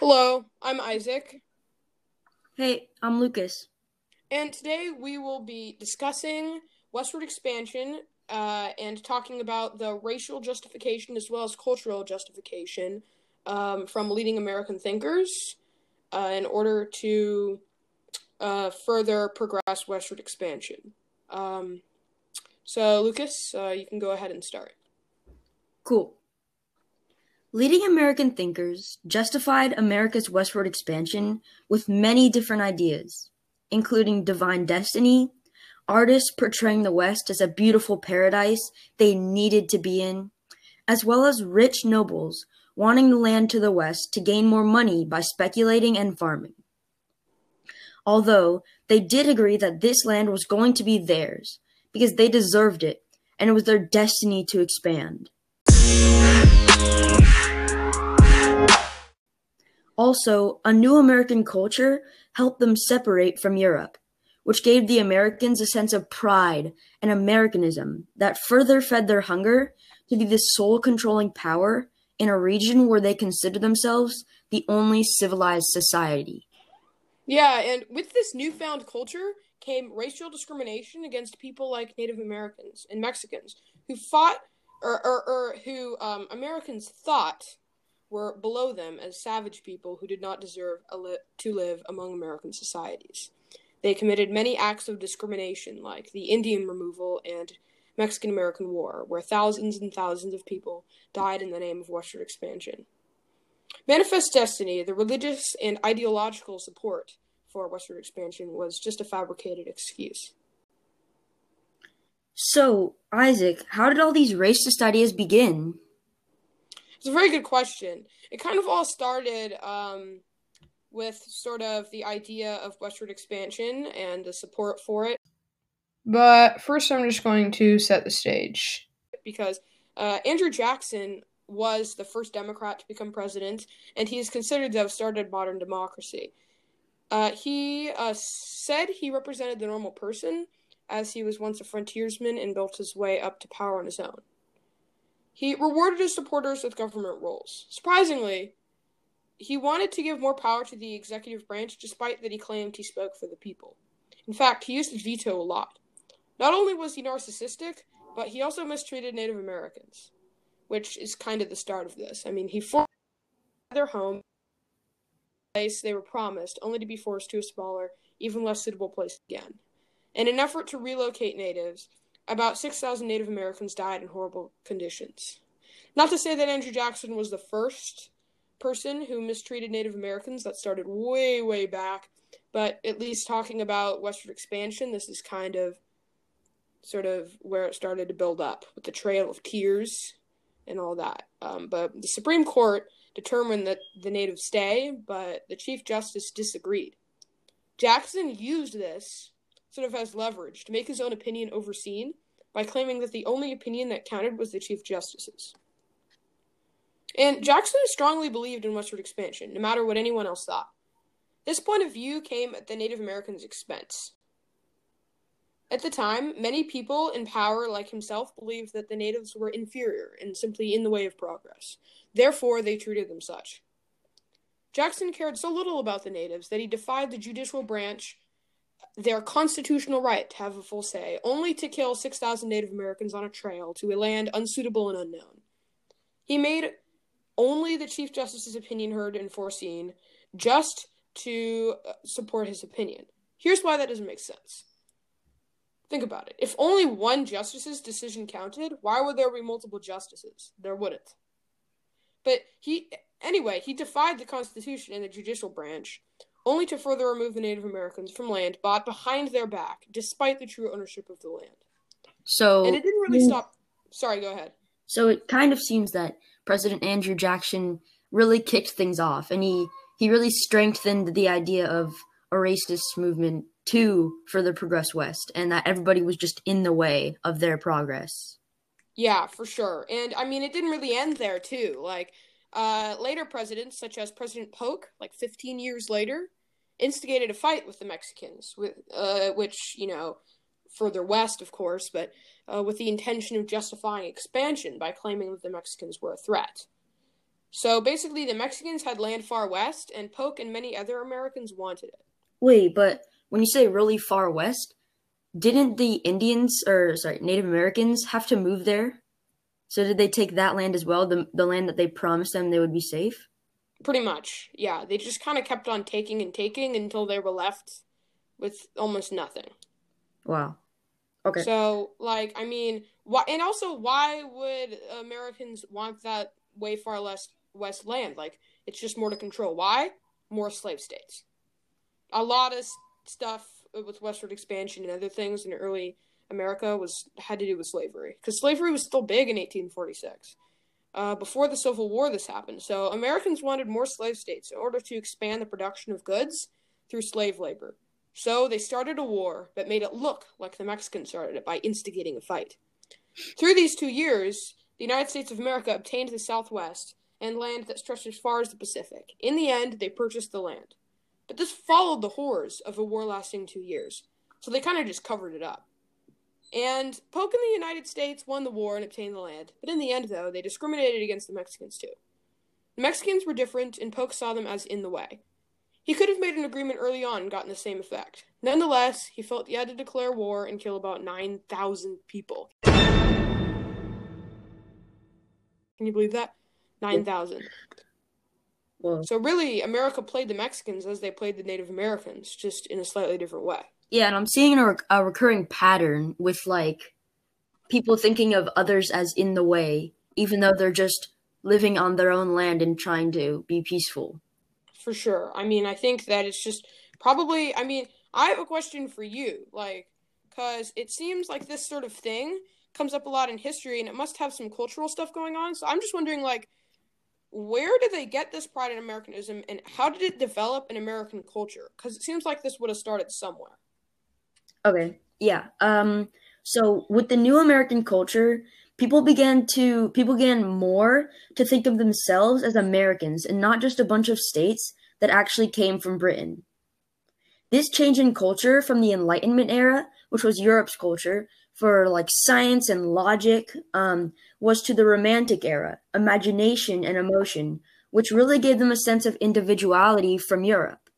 Hello, I'm Isaac. Hey, I'm Lucas. And today we will be discussing westward expansion uh, and talking about the racial justification as well as cultural justification um, from leading American thinkers uh, in order to uh, further progress westward expansion. Um, so, Lucas, uh, you can go ahead and start. Cool. Leading American thinkers justified America's westward expansion with many different ideas, including divine destiny, artists portraying the West as a beautiful paradise they needed to be in, as well as rich nobles wanting the land to the West to gain more money by speculating and farming. Although they did agree that this land was going to be theirs because they deserved it and it was their destiny to expand. Also, a new American culture helped them separate from Europe, which gave the Americans a sense of pride and Americanism that further fed their hunger to be the sole controlling power in a region where they considered themselves the only civilized society. Yeah, and with this newfound culture came racial discrimination against people like Native Americans and Mexicans who fought or, or, or who um, Americans thought were below them as savage people who did not deserve li- to live among American societies. They committed many acts of discrimination, like the Indian removal and Mexican American War, where thousands and thousands of people died in the name of Western expansion. Manifest Destiny, the religious and ideological support for Western expansion, was just a fabricated excuse. So, Isaac, how did all these racist ideas begin? It's a very good question. It kind of all started um, with sort of the idea of westward expansion and the support for it. But first, I'm just going to set the stage. Because uh, Andrew Jackson was the first Democrat to become president, and he is considered to have started modern democracy. Uh, he uh, said he represented the normal person, as he was once a frontiersman and built his way up to power on his own. He rewarded his supporters with government roles. Surprisingly, he wanted to give more power to the executive branch despite that he claimed he spoke for the people. In fact, he used his veto a lot. Not only was he narcissistic, but he also mistreated Native Americans, which is kind of the start of this. I mean, he forced their home place they were promised, only to be forced to a smaller, even less suitable place again. In an effort to relocate natives, about 6,000 Native Americans died in horrible conditions. Not to say that Andrew Jackson was the first person who mistreated Native Americans, that started way, way back, but at least talking about westward expansion, this is kind of sort of where it started to build up with the Trail of Tears and all that. Um, but the Supreme Court determined that the natives stay, but the Chief Justice disagreed. Jackson used this sort of as leverage to make his own opinion overseen by claiming that the only opinion that counted was the Chief Justice's. And Jackson strongly believed in westward expansion, no matter what anyone else thought. This point of view came at the Native Americans' expense. At the time, many people in power, like himself, believed that the natives were inferior and simply in the way of progress. Therefore, they treated them such. Jackson cared so little about the natives that he defied the judicial branch their constitutional right to have a full say, only to kill 6,000 Native Americans on a trail to a land unsuitable and unknown. He made only the Chief Justice's opinion heard and foreseen, just to uh, support his opinion. Here's why that doesn't make sense. Think about it. If only one justice's decision counted, why would there be multiple justices? There wouldn't. But he, anyway, he defied the Constitution and the judicial branch only to further remove the Native Americans from land bought behind their back, despite the true ownership of the land. So, and it didn't really mm. stop. Sorry, go ahead. So it kind of seems that President Andrew Jackson really kicked things off, and he he really strengthened the idea of a racist movement to further progress west, and that everybody was just in the way of their progress. Yeah, for sure. And I mean, it didn't really end there, too. Like uh, later presidents, such as President Polk, like 15 years later, instigated a fight with the Mexicans, with uh, which you know further west, of course, but uh, with the intention of justifying expansion by claiming that the Mexicans were a threat. So basically, the Mexicans had land far west, and Polk and many other Americans wanted it. Wait, but when you say really far west, didn't the Indians or sorry, Native Americans have to move there? So did they take that land as well, the the land that they promised them they would be safe? Pretty much, yeah. They just kind of kept on taking and taking until they were left with almost nothing. Wow. Okay. So, like, I mean, why? And also, why would Americans want that way far less west land? Like, it's just more to control. Why? More slave states. A lot of stuff with westward expansion and other things in early America was had to do with slavery because slavery was still big in 1846. Uh, before the Civil War, this happened. So Americans wanted more slave states in order to expand the production of goods through slave labor. So they started a war that made it look like the Mexicans started it by instigating a fight. Through these two years, the United States of America obtained the Southwest and land that stretched as far as the Pacific. In the end, they purchased the land. But this followed the horrors of a war lasting two years, so they kind of just covered it up. And Polk and the United States won the war and obtained the land, but in the end, though, they discriminated against the Mexicans too. The Mexicans were different, and Polk saw them as in the way. He could have made an agreement early on and gotten the same effect. Nonetheless, he felt he had to declare war and kill about 9,000 people. Can you believe that? 9,000. Well, So really, America played the Mexicans as they played the Native Americans, just in a slightly different way. Yeah, and I'm seeing a, a recurring pattern with like people thinking of others as in the way, even though they're just living on their own land and trying to be peaceful. For sure. I mean, I think that it's just probably. I mean, I have a question for you, like, because it seems like this sort of thing comes up a lot in history, and it must have some cultural stuff going on. So I'm just wondering, like, where did they get this pride in Americanism, and how did it develop in American culture? Because it seems like this would have started somewhere. Okay. Yeah. Um so with the new American culture, people began to people began more to think of themselves as Americans and not just a bunch of states that actually came from Britain. This change in culture from the Enlightenment era, which was Europe's culture for like science and logic, um, was to the Romantic era, imagination and emotion, which really gave them a sense of individuality from Europe.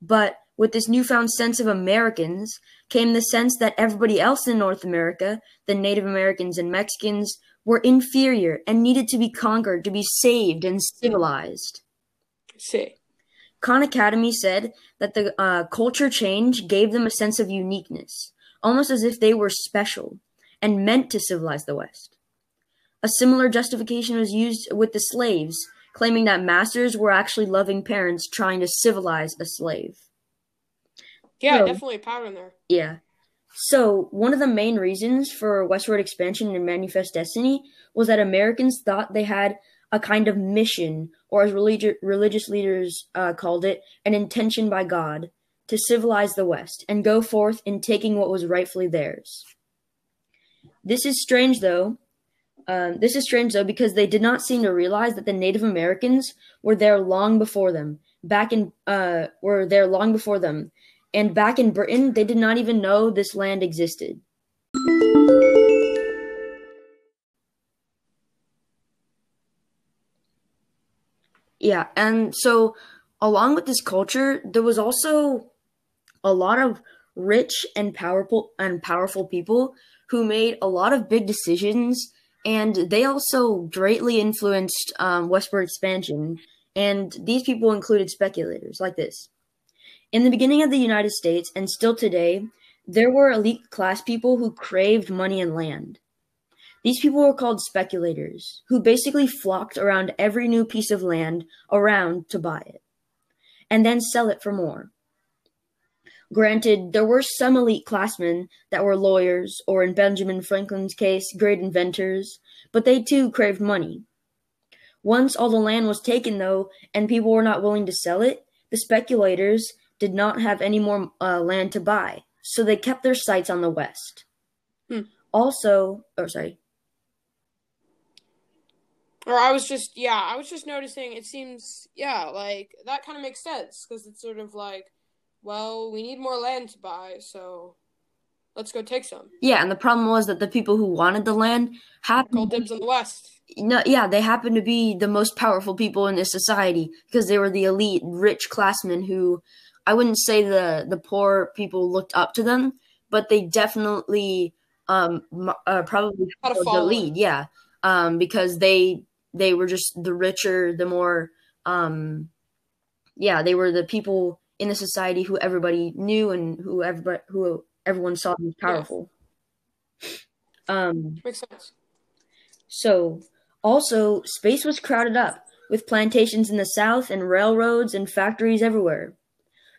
But with this newfound sense of Americans came the sense that everybody else in North America, the Native Americans and Mexicans, were inferior and needed to be conquered to be saved and civilized. See. Khan Academy said that the uh, culture change gave them a sense of uniqueness, almost as if they were special and meant to civilize the West. A similar justification was used with the slaves, claiming that masters were actually loving parents trying to civilize a slave. Yeah, So- definitely a pattern there. Yeah. So, one of the main reasons for westward expansion and manifest destiny was that Americans thought they had a kind of mission, or as religi- religious leaders uh, called it, an intention by God to civilize the West and go forth in taking what was rightfully theirs. This is strange, though. Um, this is strange, though, because they did not seem to realize that the Native Americans were there long before them. Back in, uh, were there long before them, and back in Britain, they did not even know this land existed. Yeah, and so along with this culture, there was also a lot of rich and powerful and powerful people who made a lot of big decisions, and they also greatly influenced um, westward expansion. And these people included speculators like this. In the beginning of the United States, and still today, there were elite class people who craved money and land. These people were called speculators, who basically flocked around every new piece of land around to buy it, and then sell it for more. Granted, there were some elite classmen that were lawyers, or in Benjamin Franklin's case, great inventors, but they too craved money. Once all the land was taken, though, and people were not willing to sell it, the speculators did not have any more uh, land to buy, so they kept their sights on the West. Hmm. Also, or sorry, Or I was just, yeah, I was just noticing. It seems, yeah, like that kind of makes sense because it's sort of like, well, we need more land to buy, so let's go take some. Yeah, and the problem was that the people who wanted the land happened Called dibs on the West. no, yeah, they happened to be the most powerful people in this society because they were the elite, rich classmen who I wouldn't say the the poor people looked up to them, but they definitely um uh, probably Had a followed the lead, yeah, um because they they were just the richer, the more um yeah, they were the people in the society who everybody knew and who everybody who everyone saw as powerful. Um Makes sense. so, also, space was crowded up with plantations in the south and railroads and factories everywhere.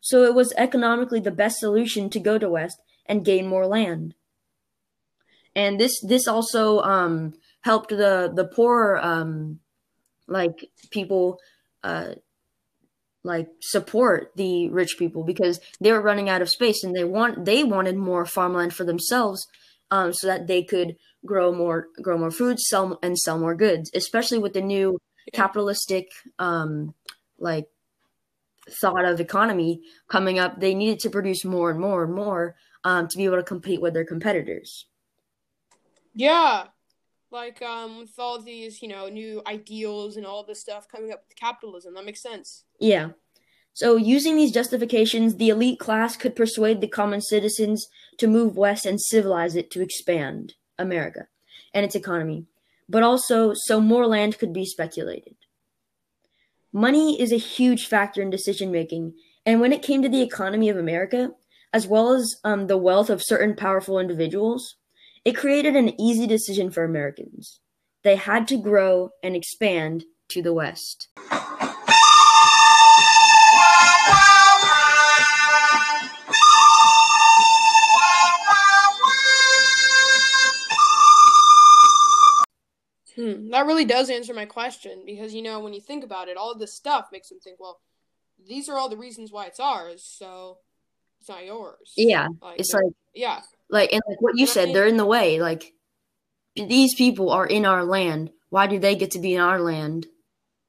So, it was economically the best solution to go to west and gain more land. And this this also um, helped the the poorer um, like people uh, like support the rich people because they were running out of space and they want they wanted more farmland for themselves um, so that they could grow more grow more food sell and sell more goods especially with the new capitalistic um, like thought of economy coming up they needed to produce more and more and more um, to be able to compete with their competitors Yeah. Like um with all these, you know, new ideals and all this stuff coming up with capitalism. That makes sense. Yeah. So, using these justifications, the elite class could persuade the common citizens to move west and civilize it to expand America and its economy, but also so more land could be speculated. Money is a huge factor in decision making, and when it came to the economy of America, as well as um, the wealth of certain powerful individuals, it created an easy decision for Americans. They had to grow and expand to the west. That really does answer my question because you know when you think about it, all of this stuff makes them think, well, these are all the reasons why it's ours, so it's not yours. Yeah, Like, it's like yeah, like and like what you said they're in the way like these people are in our land why do they get to be in our land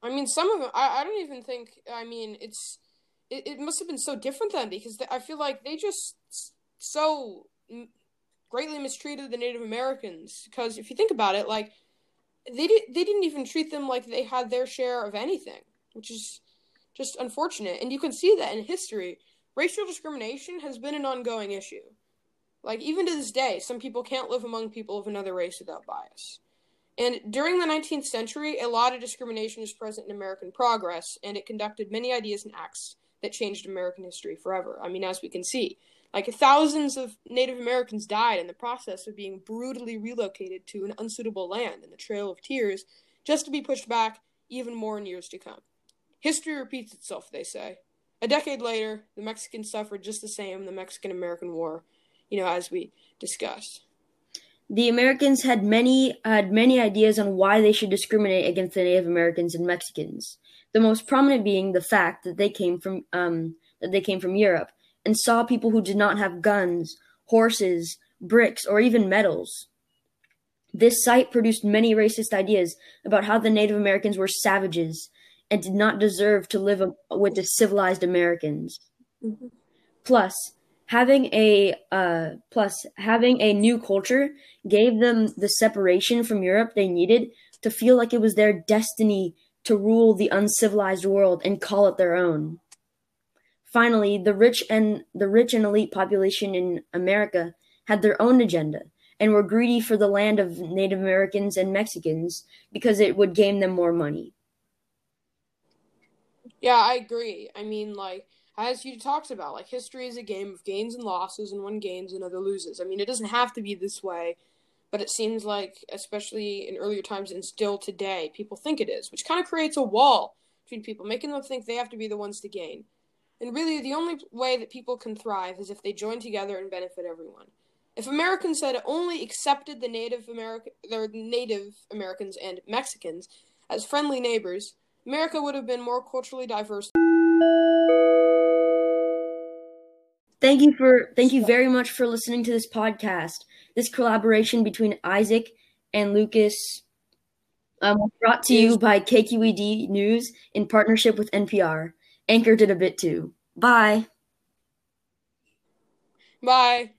I mean, some of them. I, I don't even think. I mean, it's it, it must have been so different then because I feel like they just so greatly mistreated the Native Americans. Because if you think about it, like they did, they didn't even treat them like they had their share of anything, which is just unfortunate. And you can see that in history. Racial discrimination has been an ongoing issue. Like even to this day, some people can't live among people of another race without bias. And during the 19th century, a lot of discrimination is present in American progress, and it conducted many ideas and acts that changed American history forever. I mean, as we can see, like thousands of Native Americans died in the process of being brutally relocated to an unsuitable land in the Trail of Tears, just to be pushed back even more in years to come. History repeats itself, they say. A decade later, the Mexicans suffered just the same in the Mexican American War, you know, as we discussed. the americans had many had many ideas on why they should discriminate against the native americans and mexicans the most prominent being the fact that they came from um, that they came from europe and saw people who did not have guns horses bricks or even metals. This sight produced many racist ideas about how the native americans were savages and did not deserve to live with the civilized americans. Plus having a uh, plus having a new culture gave them the separation from Europe they needed to feel like it was their destiny to rule the uncivilized world and call it their own. Finally, the rich and the rich and elite population in America had their own agenda and were greedy for the land of Native Americans and Mexicans because it would gain them more money. Yeah, I agree. I mean, like, as you talked about, like, history is a game of gains and losses, and one gains, and another loses. I mean, it doesn't have to be this way, but it seems like, especially in earlier times and still today, people think it is, which kind of creates a wall between people, making them think they have to be the ones to gain. And really, the only way that people can thrive is if they join together and benefit everyone. If Americans had only accepted the Native American, their Native Americans and Mexicans as friendly neighbors, America would have been more culturally diverse. Thank you for thank you very much for listening to this podcast. This collaboration between Isaac and Lucas um, brought to you by KQED News in partnership with NPR. Anchor did a bit too. Bye. Bye.